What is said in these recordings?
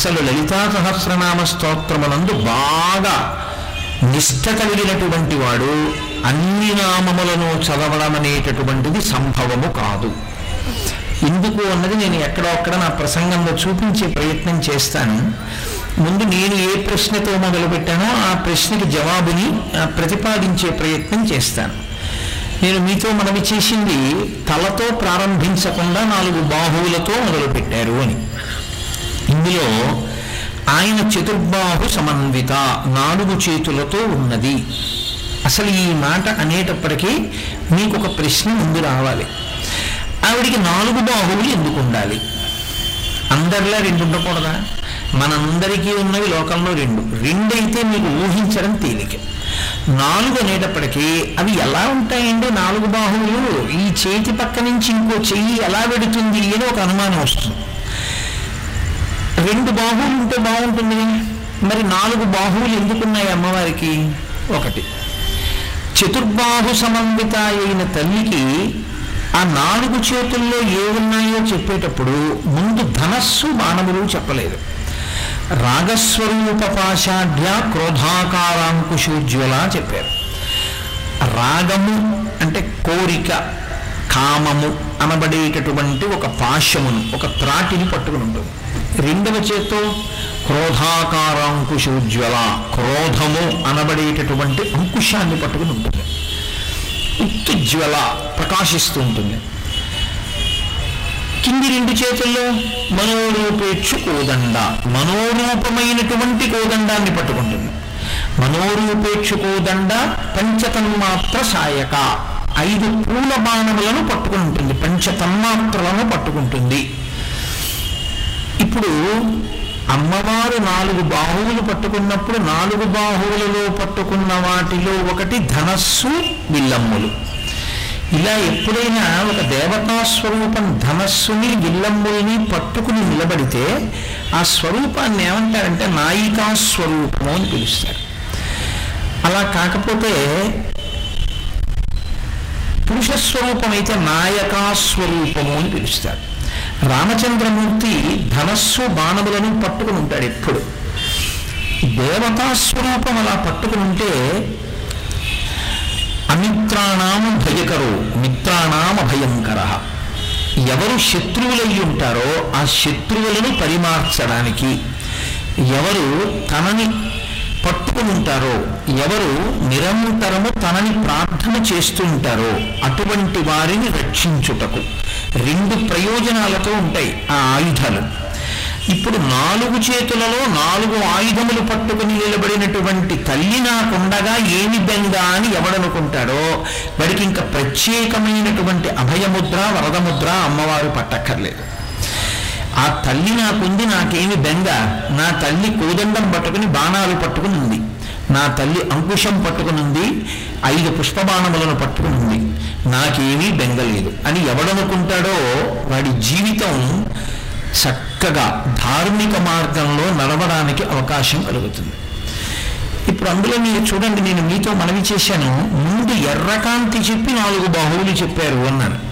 అసలు లలితా సహస్రనామ స్తోత్రమునందు బాగా నిష్ట కలిగినటువంటి వాడు అన్ని నామములను చదవడం అనేటటువంటిది సంభవము కాదు. ఎందుకు అన్నది నేను ఎక్కడో అక్కడ నా ప్రసంగంలో చూపించే ప్రయత్నం చేస్తాను. ముందు నేను ఏ ప్రశ్నతో మొదలుపెట్టానో ఆ ప్రశ్నకి జవాబుని ప్రతిపాదించే ప్రయత్నం చేస్తాను. నేను మీతో మనవి చేసింది తలతో ప్రారంభించకుండా నాలుగు బాహువులతో మొదలుపెట్టారు అని. ఇందులో ఆయన చతుర్బాహు సమన్విత నాలుగు చేతులతో ఉన్నది. అసలు ఈ మాట అనేటప్పటికీ మీకు ఒక ప్రశ్న ముందు రావాలి. ఆవిడికి నాలుగు బాహువులు ఎందుకు ఉండాలి? అందరిలా రెండు ఉండకూడదా? మనందరికీ ఉన్నవి లోకంలో రెండు. రెండైతే మీరు ఊహించడం తేలిక. నాలుగు అనేటప్పటికీ అవి ఎలా ఉంటాయండి నాలుగు బాహువులు? ఈ చేతి పక్క నుంచి ఇంకో చెయ్యి ఎలా పెడుతుంది అని ఒక అనుమానం వస్తుంది. రెండు బాహువులు ఉంటే బాగుంటుంది. మరి నాలుగు బాహువులు ఎందుకున్నాయి అమ్మవారికి? ఒకటి. చతుర్బాహు సమన్విత అయిన తల్లికి ఆ నాలుగు చేతుల్లో ఏ ఉన్నాయో చెప్పేటప్పుడు ముందు ధనస్సు మానవులు చెప్పలేదు. రాగస్వరూప పాషాఢ్య క్రోధాకారాంకుశోజ్వల చెప్పారు. రాగము అంటే కోరిక కామము అనబడేటటువంటి ఒక పాశమును ఒక త్రాటిని పట్టుకుని ఉంటుంది. రెండవ చేత్తో క్రోధాకారాంకుశోజ్వల క్రోధము అనబడేటటువంటి అంకుశాన్ని పట్టుకుని ఉంటుంది. ఉత్తుజ్వల ప్రకాశిస్తూ ఉంటుంది. కింది రెండు చేతుల్లో మనోరూపేక్షు కోదండ మనోరూపమైనటువంటి కోదండాన్ని పట్టుకుంటుంది. మనోరూపేక్షు కోదండ పంచతన్మాత్ర సాయక ఐదు పూల బాణములను పట్టుకుంటుంది పంచతన్మాత్రలను పట్టుకుంటుంది. ఇప్పుడు అమ్మవారు నాలుగు బాహువులు పట్టుకున్నప్పుడు నాలుగు బాహువులలో పట్టుకున్న వాటిలో ఒకటి ధనస్సు విల్లమ్ములు. ఇలా ఎప్పుడైనా ఒక దేవతా స్వరూపం ధనస్సుని విల్లమ్ముల్ని పట్టుకుని నిలబడితే ఆ స్వరూపాన్ని ఏమంటారంటే నాయికా స్వరూపము అని పిలుస్తారు. అలా కాకపోతే పురుష స్వరూపం అయితే నాయకా స్వరూపము అని పిలుస్తారు. రామచంద్రమూర్తి ధనస్సు బాణములను పట్టుకుని ఉంటాడు ఎప్పుడు. దేవతా స్వరూపం అలా పట్టుకుని ఉంటే అమిత్రాణాం భయకరో మిత్రాణాం భయంకర ఎవరు శత్రువులై ఉంటారో ఆ శత్రువులను పరిమార్చడానికి ఎవరు తనని పట్టుకుని ఉంటారో ఎవరు నిరంతరము తనని ప్రార్థన చేస్తూ ఉంటారో అటువంటి వారిని రక్షించుటకు. రెండు ప్రయోజనాలతో ఉంటాయి ఆ ఆయుధాలు. ఇప్పుడు నాలుగు చేతులలో నాలుగు ఆయుధములు పట్టుకుని నిలబడినటువంటి తల్లి నాకుండగా ఏమి బెంగ అని ఎవడనుకుంటాడో వాడికి ఇంకా ప్రత్యేకమైనటువంటి అభయముద్ర వరదముద్ర అమ్మవారు పట్టక్కర్లేదు. ఆ తల్లి నాకుంది నాకేమి బెంగ? నా తల్లి కోదండం పట్టుకుని బాణాలు పట్టుకుని ఉంది నా తల్లి అంకుశం పట్టుకుని ఉంది ఐదు పుష్పబాణములను పట్టుకుని ఉంది నాకేమీ బెంగలేదు. అని ఎవడనుకుంటాడో వాడి జీవితం చక్కగా ధార్మిక మార్గంలో నడవడానికి అవకాశం కలుగుతుంది. ఇప్పుడు అందులో మీరు చూడండి నేను మీతో మనవి చేశాను. ముందు ఎర్రకాంతి చెప్పి నాలుగు బాహువులు చెప్పారు అన్నాను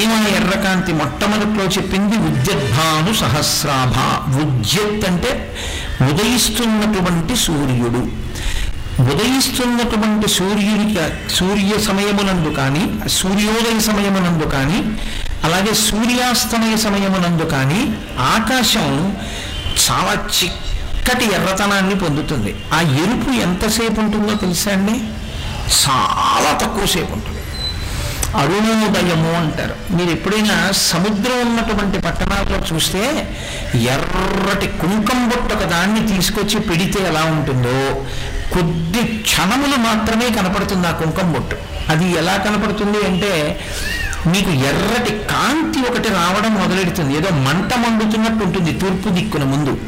ఏమా ఎర్రకాంతి? మొట్టమొదట్లో చెప్పింది ఉద్యద్భాను సహస్రాభ. ఉద్యత్ అంటే ఉదయిస్తున్నటువంటి సూర్యుడు. ఉదయిస్తున్నటువంటి సూర్యుడికి సూర్య సమయమునందు కానీ సూర్యోదయ సమయమునందు కానీ అలాగే సూర్యాస్తమయ సమయమునందు కానీ ఆకాశం చాలా చిక్కటి ఎర్రతనాన్ని పొందుతుంది. ఆ ఎరుపు ఎంతసేపు ఉంటుందో తెలుసా అండి? చాలా తక్కువసేపు ఉంటుంది. అరుణోదయము అంటారు. మీరు ఎప్పుడైనా సముద్రం ఉన్నటువంటి పట్టణాల్లో చూస్తే ఎర్రటి కుంకం బొట్టు ఒక దాన్ని తీసుకొచ్చి పెడితే ఎలా ఉంటుందో కొద్ది క్షణములు మాత్రమే కనపడుతుంది ఆ కుంకం బొట్టు. అది ఎలా కనపడుతుంది అంటే మీకు ఎర్రటి కాంతి ఒకటి రావడం మొదలెడుతుంది. ఏదో మంట మండుతున్నట్టు ఉంటుంది తూర్పు దిక్కున ముందు.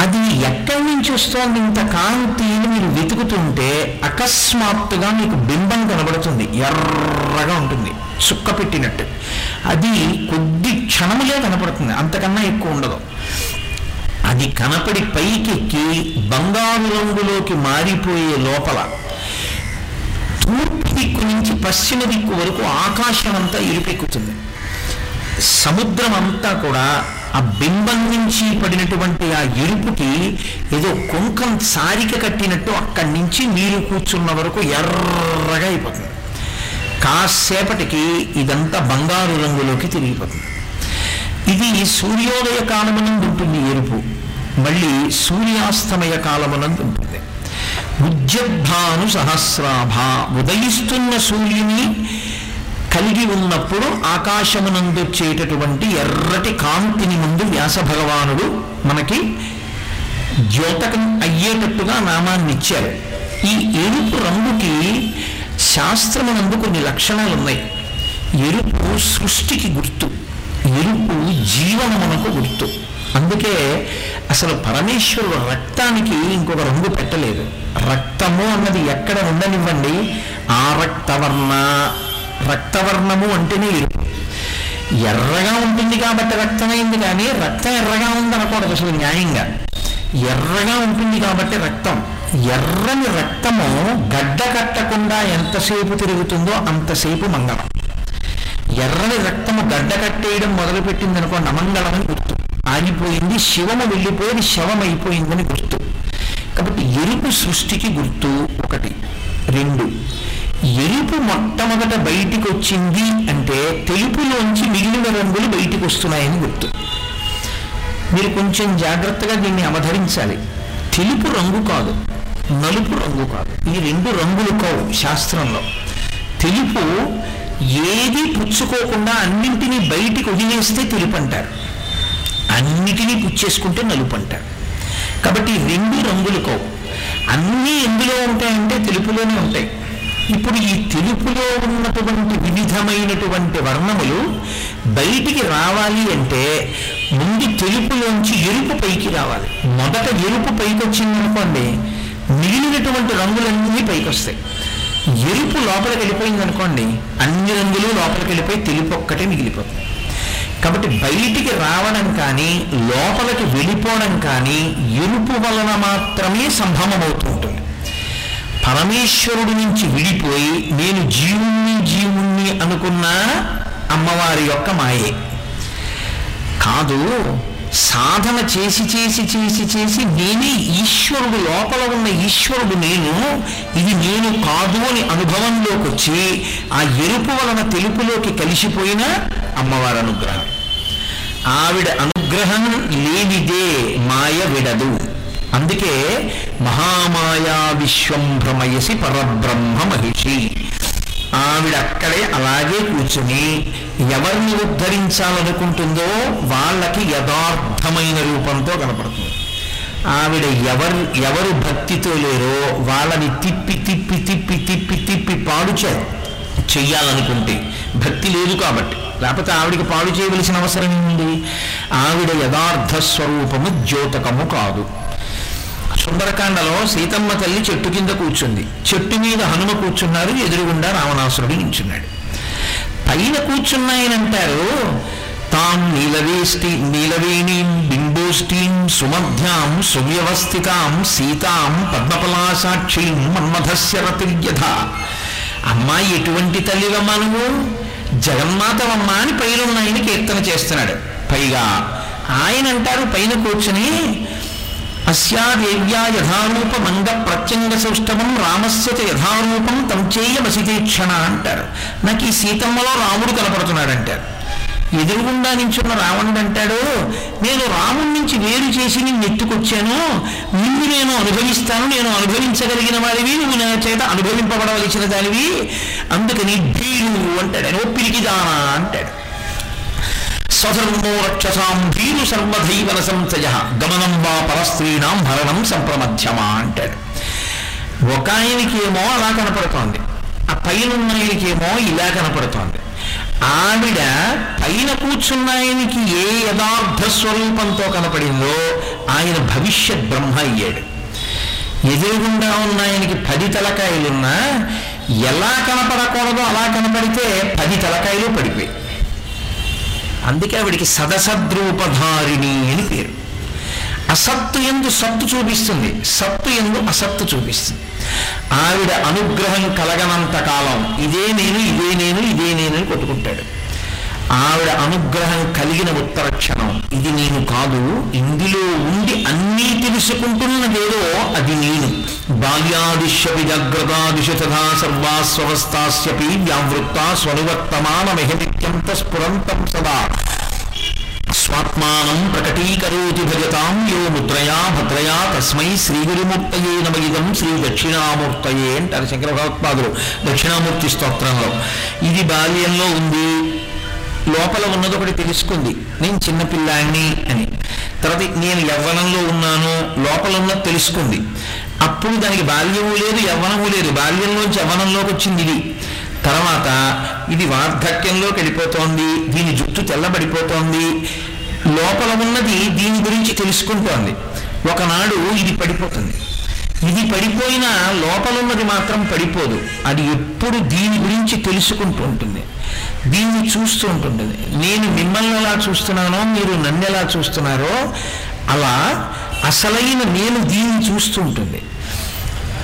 అది ఎక్కడి నుంచి వస్తోంది? ఇంత కాంతిని మీరు వెతుకుతుంటే అకస్మాత్తుగా మీకు బింబం కనబడుతుంది. ఎర్రగా ఉంటుంది. సుక్క పెట్టినట్టు. అది కొద్ది క్షణములే కనపడుతుంది. అంతకన్నా ఎక్కువ ఉండదు. అది కనపడి పైకెక్కి బంగారు రంగులోకి మారిపోయే లోపల తూర్పు దిక్కు నుంచి పశ్చిమ దిక్కు వరకు ఆకాశం అంతా ఇరుపెక్కుతుంది. సముద్రం అంతా కూడా ఆ బింబం నుంచి పడినటువంటి ఆ ఎరుపుకి ఏదో కుంకం సారిక కట్టినట్టు అక్కడి నుంచి నీరు కూర్చున్న వరకు ఎర్రగా అయిపోతుంది. కాసేపటికి ఇదంతా బంగారు రంగులోకి తిరిగిపోతుంది. ఇది సూర్యోదయ కాలమునందు ఉంటుంది ఎరుపు. మళ్ళీ సూర్యాస్తమయ కాలమునందు ఉంటుంది. ఉద్యద్భాను సహస్రాభ ఉదయిస్తున్న సూర్యుని కలిగి ఉన్నప్పుడు ఆకాశమునందు వచ్చేటటువంటి ఎర్రటి కాంతిని ముందు వ్యాస భగవానుడు మనకి ద్యోతకం అయ్యేటట్టుగా నామాన్ని ఇచ్చారు ఈ ఎరుపు రంగుకి శాస్త్రమునందు కొన్ని లక్షణాలు ఉన్నాయి ఎరుపు సృష్టికి గుర్తు ఎరుపు జీవనమునకు గుర్తు. అందుకే అసలు పరమేశ్వరుడు రక్తానికి ఇంకొక రంగు పెట్టలేదు. రక్తము అన్నది ఎక్కడ ఉండనివ్వండి ఆ రక్తవర్ణ రక్తవర్ణము అంటేనే ఎరుపు ఎర్రగా ఉంటుంది కాబట్టి రక్తమైంది కానీ రక్తం ఎర్రగా ఉందనకూడదు అసలు న్యాయంగా. ఎర్రగా ఉంటుంది కాబట్టి రక్తం. ఎర్రని రక్తము గడ్డ కట్టకుండా ఎంతసేపు తిరుగుతుందో అంతసేపు మంగళం. ఎర్రని రక్తము గడ్డ కట్టేయడం మొదలుపెట్టింది అనుకోండి అమంగళమని గుర్తు. ఆగిపోయింది శివము వెళ్ళిపోయి శవం అయిపోయిందని గుర్తు. కాబట్టి ఎరుపు సృష్టికి గుర్తు ఒకటి. రెండు ఎరుపు మొట్టమొదట బయటికి వచ్చింది అంటే తెలుపులోంచి మిగిలిన రంగులు బయటికి వస్తున్నాయని గుర్తు. మీరు కొంచెం జాగ్రత్తగా దీన్ని అవధరించాలి. తెలుపు రంగు కాదు నలుపు రంగు కాదు. ఈ రెండు రంగులు కావు శాస్త్రంలో. తెలుపు ఏది పుచ్చుకోకుండా అన్నింటినీ బయటికి వదిలేస్తే తెలుపు అంటారు అన్నిటినీ పుచ్చేసుకుంటే నలుపు అంటారు. కాబట్టి రెండు రంగులు కావు. అన్నీ ఎందులో ఉంటాయంటే తెలుపులోనే ఉంటాయి. ఇప్పుడు ఈ తెలుపులో ఉన్నటువంటి వివిధమైనటువంటి వర్ణములు బయటికి రావాలి అంటే ముందు తెలుపులోంచి ఎరుపు పైకి రావాలి. మొదట ఎరుపు పైకి వచ్చిందనుకోండి మిగిలినటువంటి రంగులన్నీ పైకి వస్తాయి. ఎరుపు లోపలికి వెళ్ళిపోయింది అనుకోండి అన్ని రంగులు లోపలికి వెళ్ళిపోయి తెలుపు ఒక్కటే మిగిలిపోతుంది కాబట్టి బయటికి రావడం కానీ లోపలికి వెళ్ళిపోవడం కానీ ఎరుపు వలన మాత్రమే సంభవం అవుతుంటుంది పరమేశ్వరుడి నుంచి విడిపోయి నేను జీవుణ్ణి జీవుణ్ణి అనుకున్న అమ్మవారి యొక్క మాయే. కాదు సాధన చేసి చేసి చేసి చేసి నేనే ఈశ్వరుడు లోపల ఉన్న ఈశ్వరుడు నేను ఇది నేను కాదు అని అనుభవంలోకి వచ్చి ఆ ఎరుపు వలన తెలుపులోకి కలిసిపోయిన అమ్మవారి అనుగ్రహం. ఆవిడ అనుగ్రహం లేనిదే మాయ విడదు. అందుకే మహామాయా విశ్వం భ్రమయసి పరబ్రహ్మ మహిషి. ఆవిడ అక్కడే అలాగే కూర్చుని ఎవరిని ఉద్ధరించాలనుకుంటుందో వాళ్ళకి యథార్థమైన రూపంతో కనపడుతుంది. ఆవిడ ఎవరు ఎవరు భక్తితో లేరో వాళ్ళని తిప్పి తిప్పి తిప్పి తిప్పి తిప్పి పాడు చే చెయ్యాలనుకుంటే భక్తి లేదు కాబట్టి. లేకపోతే ఆవిడికి పాడు చేయవలసిన అవసరం ఏముంది? ఆవిడ యథార్థ స్వరూపము ద్యోతకము కాదు. సుందరకాండలో సీతమ్మ తల్లి చెట్టు కింద కూర్చుంది. చెట్టు మీద హనుమ కూర్చున్నారు ఎదురుగుండా రావణాసురుడు నించున్నాడు. పైన కూర్చున్నాయనంటారు తాం నీలవేష్టి నీలవేణీం బింబోష్ఠీం సుమధ్యాం సువ్యవస్థితాం సీతాం పద్మపలాసాక్షీం మన్మధస్య రతిర్యథ. అమ్మాయి ఎటువంటి తల్లివమ్మా నువ్వు? జగన్మాతవమ్మ అని పైరున్నాయని కీర్తన చేస్తున్నాడు. పైగా ఆయన అంటారు పైన కూర్చుని అస్యా దేవ్యా యథారూప మంగ ప్రత్యంగ సౌష్ఠవం రామస్య యథారూపం తం చేయమసితీక్షణ అంటారు. నాకు ఈ సీతమ్మలో రాముడు కనపడుతున్నాడు అంటారు ఎదురుగుండా నించున్న రావణుడు అంటాడు నేను రాముడి నుంచి వేరు చేసి నేను ఎత్తుకొచ్చాను. నిన్ను నేను అనుభవిస్తాను. నేను అనుభవించగలిగిన వాడివి. నువ్వు నా చేత అనుభవింపబడవలసిన దానివి. అందుకని భీరు అంటాడు. ఆయన ఒప్పిరికి దానా అంటాడు. స్వధర్మో రక్షసాం భీరు సర్వధైవన సంశయ. గమనం వా పరస్త్రీణాం భరణం సంప్రమధ్యమా అంటాడు. ఒక ఆయనకేమో అలా కనపడుతోంది. ఆ పైన ఆయనకేమో ఇలా కనపడుతోంది. ఆవిడ పైన కూర్చున్న ఆయనకి ఏ యథార్థ స్వరూపంతో కనపడిందో ఆయన భవిష్యత్ బ్రహ్మ అయ్యాడు. ఎదురుగుండా ఉన్న ఆయనకి పది తలకాయలున్నా ఎలా కనపడకూడదో అలా కనపడితే పది తలకాయలు పడిపోయి అందుకే ఆవిడికి సదసద్రూపధారిణి అని పేరు. అసత్తు ఎందు సత్తు చూపిస్తుంది సత్తు ఎందు అసత్తు చూపిస్తుంది. ఆవిడ అనుగ్రహం కలగనంత కాలం ఇదే నేను ఇదే నేను ఇదే నేను అని కొట్టుకుంటాడు. ఆవిడ అనుగ్రహం కలిగిన ఉత్తర క్షణం ఇది నేను కాదు ఇందులో ఉండి అన్నీ తెలుసుకుంటున్నదేదో అది నేను. బాల్యాదిశ్యపి జాగ్రత్తాదిశ తథా సర్వాస్వస్థాస్యపి వ్యావృత్త స్వనువర్తమానమిహ నిత్యం స్ఫురంతం సదా. స్వాత్మానం ప్రకటీకరోతి భజతాం యో ముద్రయా భద్రయా తస్మై శ్రీ గురుమూర్తయే నమగిదం శ్రీ దక్షిణామూర్తయే అంటారు శంకర భగవత్పాదులు దక్షిణామూర్తి స్తోత్రంలో. ఇది బాల్యంలో ఉంది. లోపల ఉన్నది ఒకటి తెలుసుకుంది. నేను చిన్నపిల్లాన్ని అని. తర్వాత నేను యవ్వనంలో ఉన్నాను. లోపల ఉన్నది తెలుసుకుంది. అప్పుడు దానికి బాల్యము లేదు యవ్వనము లేదు. బాల్యంలోంచి యవ్వనంలోకి వచ్చింది ఇది. తర్వాత ఇది వార్ధక్యంలోకి వెళ్ళిపోతోంది. దీని జుట్టు తెల్లబడిపోతోంది. లోపల ఉన్నది దీని గురించి తెలుసుకుంటోంది. ఒకనాడు ఇది పడిపోతుంది. ఇది పడిపోయినా లోపల ఉన్నది మాత్రం పడిపోదు. అది ఎప్పుడు దీని గురించి తెలుసుకుంటూ ఉంటుంది. దీన్ని చూస్తూ ఉంటుంది నేను మిమ్మల్ని ఎలా చూస్తున్నానో మీరు నన్ను ఎలా చూస్తున్నారో అలా అసలైన నేను దీన్ని చూస్తూ ఉంటుంది.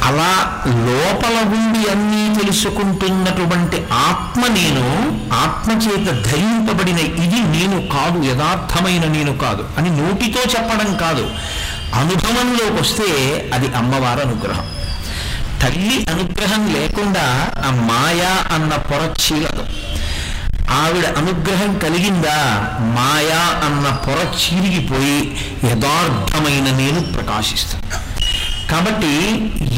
అలా లోపల ఉండి అన్నీ తెలుసుకుంటున్నటువంటి ఆత్మ నేను ఆత్మ చేత ధరింపబడిన ఇది నేను కాదు యథార్థమైన నేను కాదు అని నోటితో చెప్పడం కాదు. అనుభవంలోకి వస్తే అది అమ్మవారి అనుగ్రహం. తల్లి అనుగ్రహం లేకుండా ఆ మాయా అన్న పొర చీలదు ఆవిడ అనుగ్రహం కలిగిందా మాయా అన్న పొర చీరిగిపోయి యథార్థమైన నేను ప్రకాశిస్తాను. కాబట్టి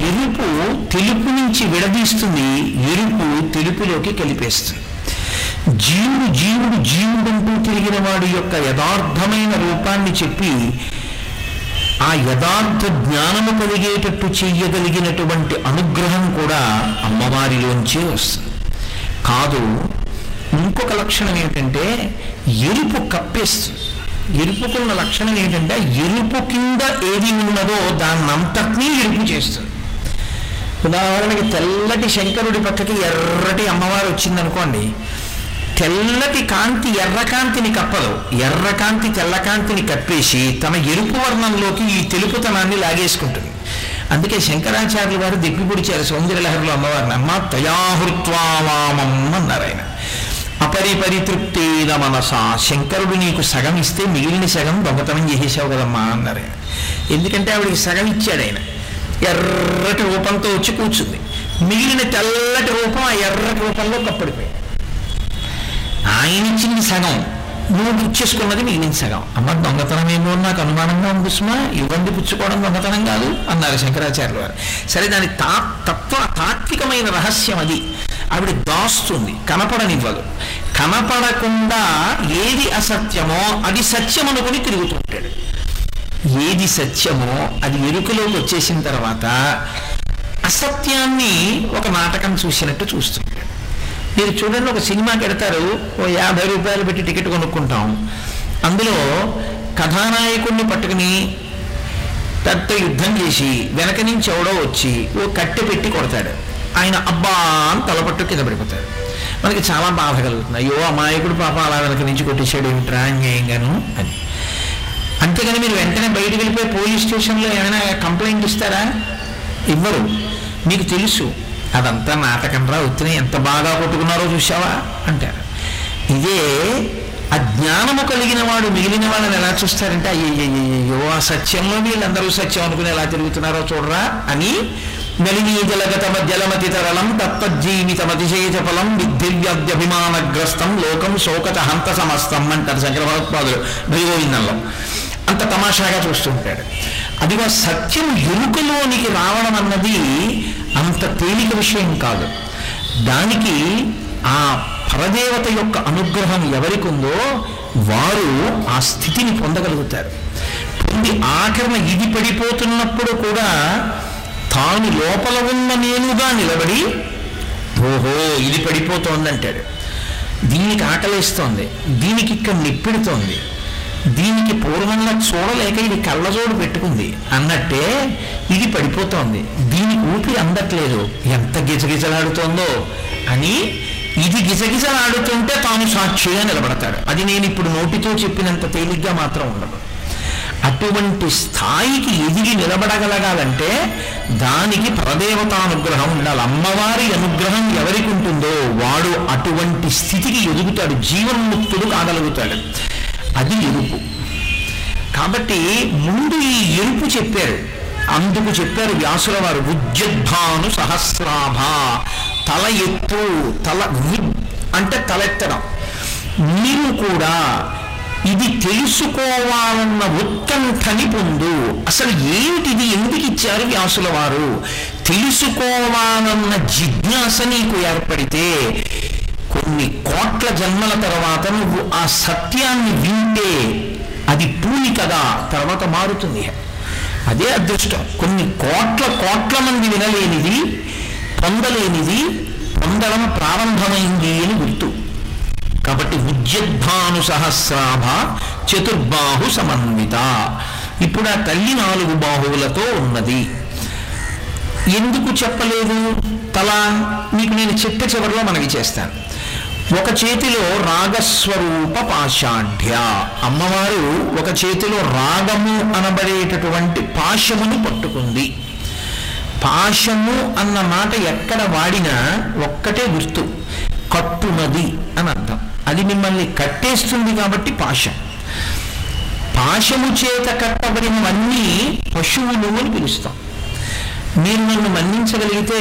ఎరుపు తెలుపు నుంచి విడదీస్తుంది ఎరుపు తెలుపులోకి కలిపేస్తుంది. జీవుడు జీవుడు జీవుడంటూ తిరిగిన వాడి యొక్క యథార్థమైన రూపాన్ని చెప్పి ఆ యథార్థ జ్ఞానము కలిగేటట్టు చెయ్యగలిగినటువంటి అనుగ్రహం కూడా అమ్మవారిలోంచే వస్తుంది. కాదు ఇంకొక లక్షణం ఏంటంటే ఎరుపు కప్పేస్తుంది. ఎరుపుకున్న లక్షణం ఏంటంటే ఎరుపు కింద ఏది ఉన్నదో దాన్నంతటినీ ఎరుపు చేస్తుంది. ఉదాహరణకి తెల్లటి శంకరుడి పక్కకి ఎర్రటి అమ్మవారు వచ్చిందనుకోండి తెల్లటి కాంతి ఎర్రకాంతిని కప్పదు. ఎర్రకాంతి తెల్లకాంతిని కప్పేసి తన ఎరుపు వర్ణంలోకి ఈ తెలుపుతనాన్ని లాగేసుకుంటుంది. అందుకే శంకరాచార్యులు వారు దిప్పిపొడిచారు సౌందర్యలహరిలో అమ్మవారిని. అమ్మ తయాహృత్వామామం అన్నారు ఆయన. అపరిపరితృప్తేన మనస. శంకరుడు నీకు సగం ఇస్తే మిగిలిన సగం దొంగతనం చేసేసావు కదమ్మా అన్నారు. ఎందుకంటే ఆవిడికి సగం ఇచ్చాడు ఆయన. ఎర్రటి రూపంతో వచ్చి కూర్చుంది. మిగిలిన తెల్లటి రూపం ఆ ఎర్రటి రూపంలో కప్పడిపోయింది. ఆయన ఇచ్చింది సగం. నువ్వు పుచ్చేసుకున్నది మిగిలిన సగం. అమ్మ దొంగతనం ఏమో నాకు అనుమానంగా ఉంది సుమా. ఇవ్వండి పుచ్చుకోవడం దొంగతనం కాదు అన్నారు శంకరాచార్యులు వారు. సరే దాని తా తత్వ తాత్వికమైన రహస్యం అది. ఆవిడ దాస్తుంది కనపడనివ్వదు. కనపడకుండా ఏది అసత్యమో అది సత్యం అనుకుని తిరుగుతుంటాడు. ఏది సత్యమో అది ఎరుకలోకి వచ్చేసిన తర్వాత అసత్యాన్ని ఒక నాటకం చూసినట్టు చూస్తుంటాడు. మీరు చూడండి ఒక సినిమాకి వెడతారు ఓ యాభై రూపాయలు పెట్టి టికెట్ కొనుక్కుంటాం. అందులో కథానాయకుడిని పట్టుకుని పెద్ద యుద్ధం చేసి వెనక నుంచి ఎవడో వచ్చి ఓ కట్టె పెట్టి కొడతాడు. ఆయన అబ్బా అని తలపట్టు కింద పడిపోతారు. మనకి చాలా బాధ కలుగుతుంది. అయ్యో అమాయకుడు పాప అలా వెనక నుంచి కొట్టేశాడు ఏమిట్రా అన్యాయంగాను అని. అంతేగాని మీరు వెంటనే బయటకు వెళ్ళిపోయి పోలీస్ స్టేషన్లో ఏమైనా కంప్లైంట్ ఇస్తారా? ఇవ్వరు. మీకు తెలుసు అదంతా నాటకం రా ఎంత బాగా కొట్టుకున్నారో చూసావా అంటారు. ఇదే అజ్ఞానము కలిగిన వాడు మిగిలిన వాళ్ళని ఎలా చూస్తారంటే అయ్యో ఆ సత్యంలో వీళ్ళందరూ సత్యం అనుకుని ఎలా తిరుగుతున్నారో చూడరా అని నలినీ జలమతి తరలం తత్వజీవితమతిశేష ఫలం విద్ధివ్యభిమానగ్రస్తం లోకం శోకత హంత సమస్తం అంటారు శంకర భగవత్పాదులు అంత తమాషాగా చూస్తుంటాడు అదిగో సత్యం ఎరుకలోనికి రావడం అన్నది అంత తేలిక విషయం కాదు. దానికి ఆ పరదేవత యొక్క అనుగ్రహం ఎవరికి ఉందో వారు ఆ స్థితిని పొందగలుగుతారు. పొంది ఆఖరణ ఇది పడిపోతున్నప్పుడు కూడా తాను లోపల ఉన్న నేనుగా నిలబడి ఓహో ఇది పడిపోతోందంటాడు. దీనికి ఆకలేస్తోంది దీనికి ఇక్కడ నిప్పెడుతోంది దీనికి పూర్వంగా చూడలేక ఇది కళ్ళజోడు పెట్టుకుంది అన్నట్టే ఇది పడిపోతోంది. దీనికి ఊపిరి అందట్లేదు ఎంత గిజగిజలాడుతోందో అని ఇది గిజగిజలాడుతుంటే తాను సాక్షిగా నిలబడతాడు. అది నేను ఇప్పుడు నోటితో చెప్పినంత తేలిగ్గా మాత్రం ఉండదు. అటువంటి స్థాయికి ఎదిగి నిలబడగలగాలంటే దానికి పరదేవతానుగ్రహం ఉండాలి. అమ్మవారి అనుగ్రహం ఎవరికి ఉంటుందో వాడు అటువంటి స్థితికి ఎదుగుతాడు. జీవన్ముక్తుడు కాగలుగుతాడు. అది ఎరుపు. కాబట్టి ముందు ఈ ఎరుపు చెప్పారు. అందుకు చెప్పారు వ్యాసుల వారు ఉజ్జద్భాను సహస్రాభ తల ఎత్తు తల అంటే తలెత్తడం. నీవు కూడా ఇది తెలుసుకోవాలన్న ఉత్కంఠని పొందు. అసలు ఏమిటిది? ఎందుకు ఇచ్చారు వ్యాసుల వారు? తెలుసుకోవాలన్న జిజ్ఞాస నీకు ఏర్పడితే కొన్ని కోట్ల జన్మల తర్వాత నువ్వు ఆ సత్యాన్ని వింటే అది పూని కదా? తర్వాత మారుతుంది. అదే అదృష్టం. కొన్ని కోట్ల కోట్ల మంది వినలేనిది పొందలేనిది పొందడం ప్రారంభమైంది అని గుర్తు. కాబట్టి ఉజ్జద్భాను సహస్రాభ చతుర్బాహు సమన్విత. ఇప్పుడు ఆ తల్లి నాలుగు బాహువులతో ఉన్నది. ఎందుకు చెప్పలేదు? తల మీకు నేను చిట్ట చివరిలో మనవి చేస్తాను. ఒక చేతిలో రాగస్వరూప పాశాఢ్య. అమ్మవారు ఒక చేతిలో రాగము అనబడేటటువంటి పాశమును పట్టుకుంది. పాశము అన్న మాట ఎక్కడ వాడినా ఒక్కటే గుర్తు. కట్టునది అని అర్థం అది మిమ్మల్ని కట్టేస్తుంది కాబట్టి పాశం. పాశము చేత కట్టబడినవన్నీ పశువులు అని పిలుస్తాం. మీరు నన్ను మన్నించగలిగితే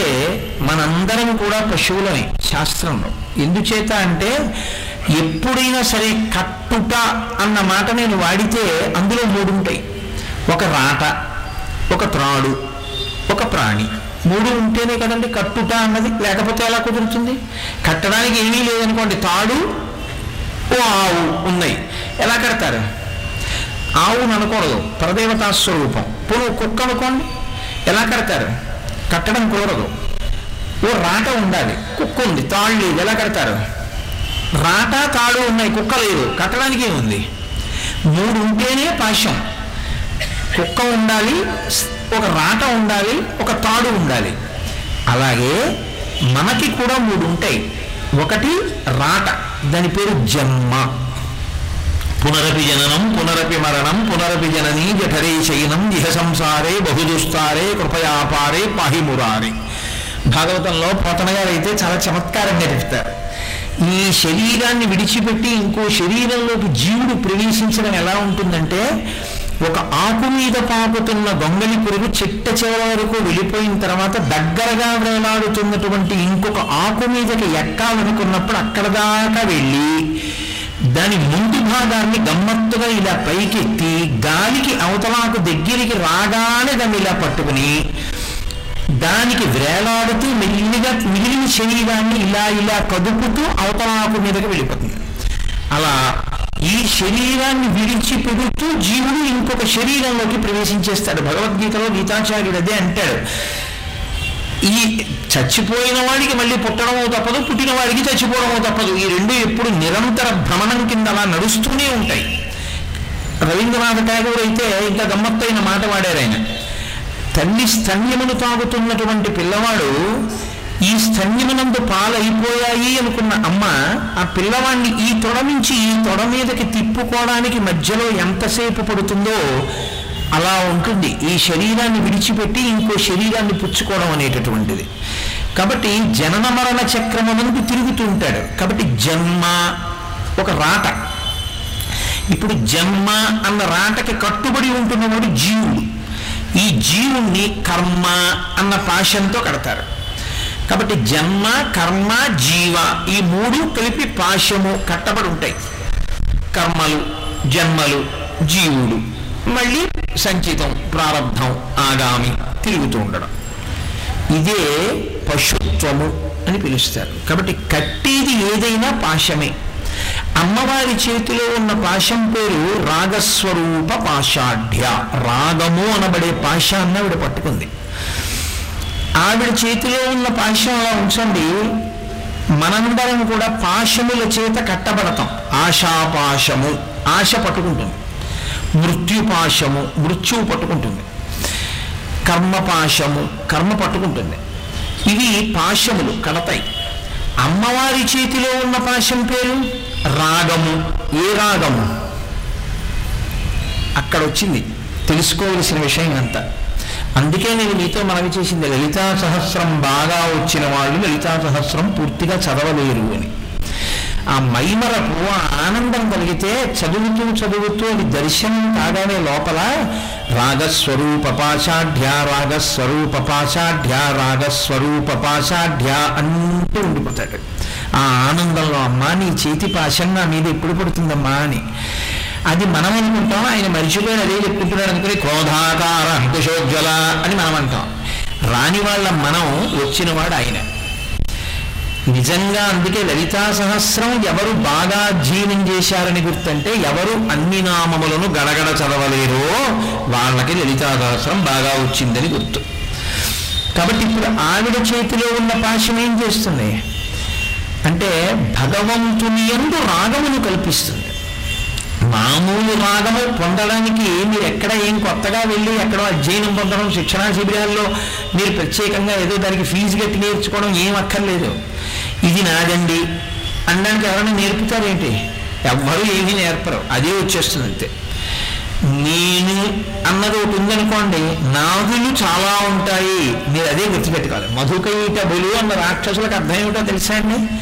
మనందరం కూడా పశువులమే శాస్త్రంలో. ఎందుచేత అంటే ఎప్పుడైనా సరే కట్టుట అన్న మాట నేను వాడితే అందులో మూడు ఉంటాయి ఒక రాట ఒక త్రాడు ఒక ప్రాణి. మూడు ఉంటేనే కదండి కట్టుట అన్నది. లేకపోతే ఎలా కుదురుతుంది? కట్టడానికి ఏమీ లేదనుకోండి తాడు ఓ ఆవు ఉన్నాయి. ఎలా కడతారు? ఆవును అనకూడదు. పరదేవతా స్వరూపం. ఇప్పుడు కుక్క అనుకోండి. ఎలా కడతారు? కట్టడం కూరదు ఓ రాట ఉండాలి. కుక్క ఉంది. తాళ్ళు లేదు ఎలా కడతారు? రాట తాడు ఉన్నాయి. కుక్క లేదు. కట్టడానికి ఏముంది? మూడు ఉంటేనే పాశం. కుక్క ఉండాలి. ఒక రాట ఉండాలి. ఒక తాడు ఉండాలి. అలాగే మనకి కూడా మూడు ఉంటాయి. ఒకటి రాట. దాని పేరు జన్మ పునరపి జననం పునరపి మరణం పునరపి జననీ జఠరే శయనం ఇహ సంసారే బహుదుస్తారే కృపయాపారే పాహిమురారే భాగవతంలో పోతనగారు అయితే చాలా చమత్కారంగా చెప్తారు. ఈ శరీరాన్ని విడిచిపెట్టి ఇంకో శరీరంలోకి జీవుడు ప్రవేశించడం ఎలా ఉంటుందంటే ఒక ఆకు మీద పాకుతున్న గొంగలి పురుగు చిట్ట చివర వరకు వెళ్ళిపోయిన తర్వాత దగ్గరగా వేలాడుతున్నటువంటి ఇంకొక ఆకు మీదకి ఎక్కాలనుకున్నప్పుడు అక్కడ దాకా వెళ్ళి దాని ముందు భాగాన్ని గమ్మత్తుగా ఇలా పైకెత్తి గాలికి అవతలాకు దగ్గరికి రాగానే దాన్ని ఇలా పట్టుకుని దానికి వేలాడుతూ మెల్లిగా మిగిలిన శరీరాన్ని ఇలా ఇలా కదుపుతూ అవతలాకు మీదకి వెళ్ళిపోతుంది. అలా ఈ శరీరాన్ని విడిచిపెడుతూ జీవుడు ఇంకొక శరీరంలోకి ప్రవేశించేస్తాడు. భగవద్గీతలో గీతాచార్యుడు అదే అంటాడు. ఈ చచ్చిపోయిన వాడికి మళ్ళీ పుట్టడమో తప్పదు పుట్టిన వాడికి చచ్చిపోవడమో తప్పదు. ఈ రెండు ఎప్పుడు నిరంతర భ్రమణం కింద అలా నడుస్తూనే ఉంటాయి. రవీంద్రనాథ్ ఠాగూర్ అయితే ఇంకా గమ్మత్తైన మాట వాడారు ఆయన. తల్లి స్తన్యమును తాగుతున్నటువంటి పిల్లవాడు ఈ స్థన్యమునందు పాలైపోయాయి అనుకున్న అమ్మ ఆ పిల్లవాణ్ణి ఈ తొడ నుంచి ఈ తొడ మీదకి తిప్పుకోవడానికి మధ్యలో ఎంతసేపు పడుతుందో అలా ఉంటుంది. ఈ శరీరాన్ని విడిచిపెట్టి ఇంకో శరీరాన్ని పుచ్చుకోవడం అనేటటువంటిది. కాబట్టి జనన మరణ చక్రమునందు తిరుగుతూ ఉంటాడు. కాబట్టి జన్మ ఒక రాట. ఇప్పుడు జన్మ అన్న రాటకి కట్టుబడి ఉంటున్నవాడు జీవుడు. ఈ జీవుణ్ణి కర్మ అన్న పాశంతో కడతారు. కాబట్టి జన్మ కర్మ జీవ ఈ మూడు కలిపి పాశము కట్టబడి ఉంటాయి. కర్మలు జన్మలు జీవుడు మళ్ళీ సంచితం ప్రారంధం ఆగామి తిరుగుతూ ఉండడం. ఇదే పశుత్వము అని పిలుస్తారు. కాబట్టి కట్టేది ఏదైనా పాశమే. అమ్మవారి చేతిలో ఉన్న పాశం పేరు రాగస్వరూప పాషాఢ్య రాగము అనబడే పాశాన్ని ఆవిడ పట్టుకుంది. ఆవిడ చేతిలో ఉన్న పాశం అలా ఉంచండి మనందరం కూడా పాశముల చేత కట్టబడతాం. ఆశాపాశము ఆశ పట్టుకుంటుంది. మృత్యుపాశము మృత్యువు పట్టుకుంటుంది. కర్మపాశము కర్మ పట్టుకుంటుంది. ఇవి పాశములు కడతాయి. అమ్మవారి చేతిలో ఉన్న పాశం పేరు రాగము. ఏ రాగము? అక్కడ వచ్చింది. తెలుసుకోవలసిన విషయం అంతా అందుకే నేను మీతో మనవి చేసింది లలితా సహస్రం బాగా వచ్చిన వాళ్ళు లలితా సహస్రం పూర్తిగా చదవలేరు అని. ఆ మైమరకు ఆనందం కలిగితే చదువుతూ చదువుతూ అది దర్శనం కాగానే లోపల రాగస్వరూప పాషాఢ్య రాగస్వరూప పాషాఢ్య రాగస్వరూప పాషాఢ్య అంటూ ఉండిపోతాడు. ఆ ఆనందంలో అమ్మా నీ చేతి పాశం నా మీద ఎప్పుడు పడుతుందమ్మా అని. అది మనం అనుకుంటాం ఆయన మరిచిపోయిన అదే చెప్పుకుంటున్నాడు అనుకుని క్రోధాకార అంకుశోజ్వల అని మనం అంటాం. రాని వాళ్ళ మనం వచ్చినవాడు ఆయన. నిజంగా అందుకే లలితా సహస్రం ఎవరు బాగా అధ్యయనం చేశారని గుర్తంటే ఎవరు అన్ని నామములను గడగడ చదవలేరో వాళ్ళకి లలితా సహస్రం బాగా వచ్చిందని గుర్తు. కాబట్టి ఇప్పుడు ఆవిడ చేతిలో ఉన్న పాశం ఏం చేస్తుంది? అంటే భగవంతుని ఎందు రాగమును కల్పిస్తుంది. మామూలు రాగము పొందడానికి మీరు ఎక్కడ ఏం కొత్తగా వెళ్ళి ఎక్కడో అధ్యయనం పొందడం శిక్షణా శిబిరాల్లో మీరు ప్రత్యేకంగా ఏదో దానికి ఫీజు కట్టి నేర్చుకోవడం ఏం అక్కర్లేదు. ఇది నాదండి. అనడానికి ఎవరైనా నేర్పుతారేంటి? ఎవ్వరూ ఏమీ నేర్పరు. అదే వచ్చేస్తుంది అంతే నేను అన్నది ఒకటి ఉందనుకోండి నాదులు చాలా ఉంటాయి. మీరు అదే గుర్తుపెట్టుకోవాలి. మధుకైట బలు అన్న రాక్షసులకు అర్థం ఏమిటో తెలుసా అండి?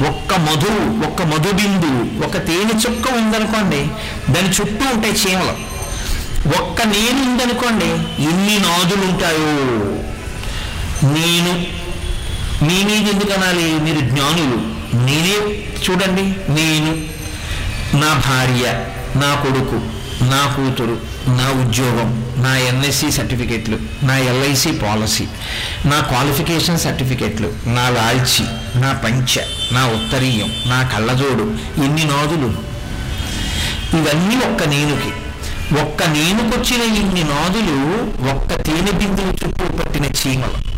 ఒక్క మధు ఒక్క మధుబిందు ఒక తేనె చుక్క ఉందనుకోండి దాని చుట్టూ ఉంటాయి చీమలు. ఒక్క నేను ఉందనుకోండి ఎన్ని నాదులు ఉంటాయో. నేను మీ మీద ఎందుకు అనాలి? మీరు జ్ఞానులు. నేనే చూడండి నేను నా భార్య నా కొడుకు నా కూతురు. నా ఉద్యోగం నా ఎన్ఎస్సి సర్టిఫికెట్లు నా ఎల్ఐసి పాలసీ నా క్వాలిఫికేషన్ సర్టిఫికెట్లు నా లాల్చి నా పంచ నా ఉత్తరీయం నా కళ్ళజోడు ఇన్ని నాదులు. ఇవన్నీ ఒక్క నేనుకి. ఒక్క నేనుకొచ్చిన ఇన్ని నాదులు ఒక్క తేనె బిందువు చుట్టూ పట్టిన చీమలు.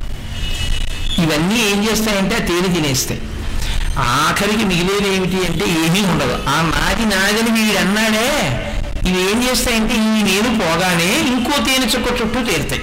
ఇవన్నీ ఏం చేస్తాయంటే ఆ తేనె తినేస్తాయి. ఆఖరికి మిగిలేదు ఏమిటి అంటే ఏమీ ఉండదు. ఆ నాది నాదని వీడు అన్నాడే ఇవి ఏం చేస్తాయంటే ఈ నేను పోగానే ఇంకో తేనె చుక్క చుట్టూ తేరుతాయి.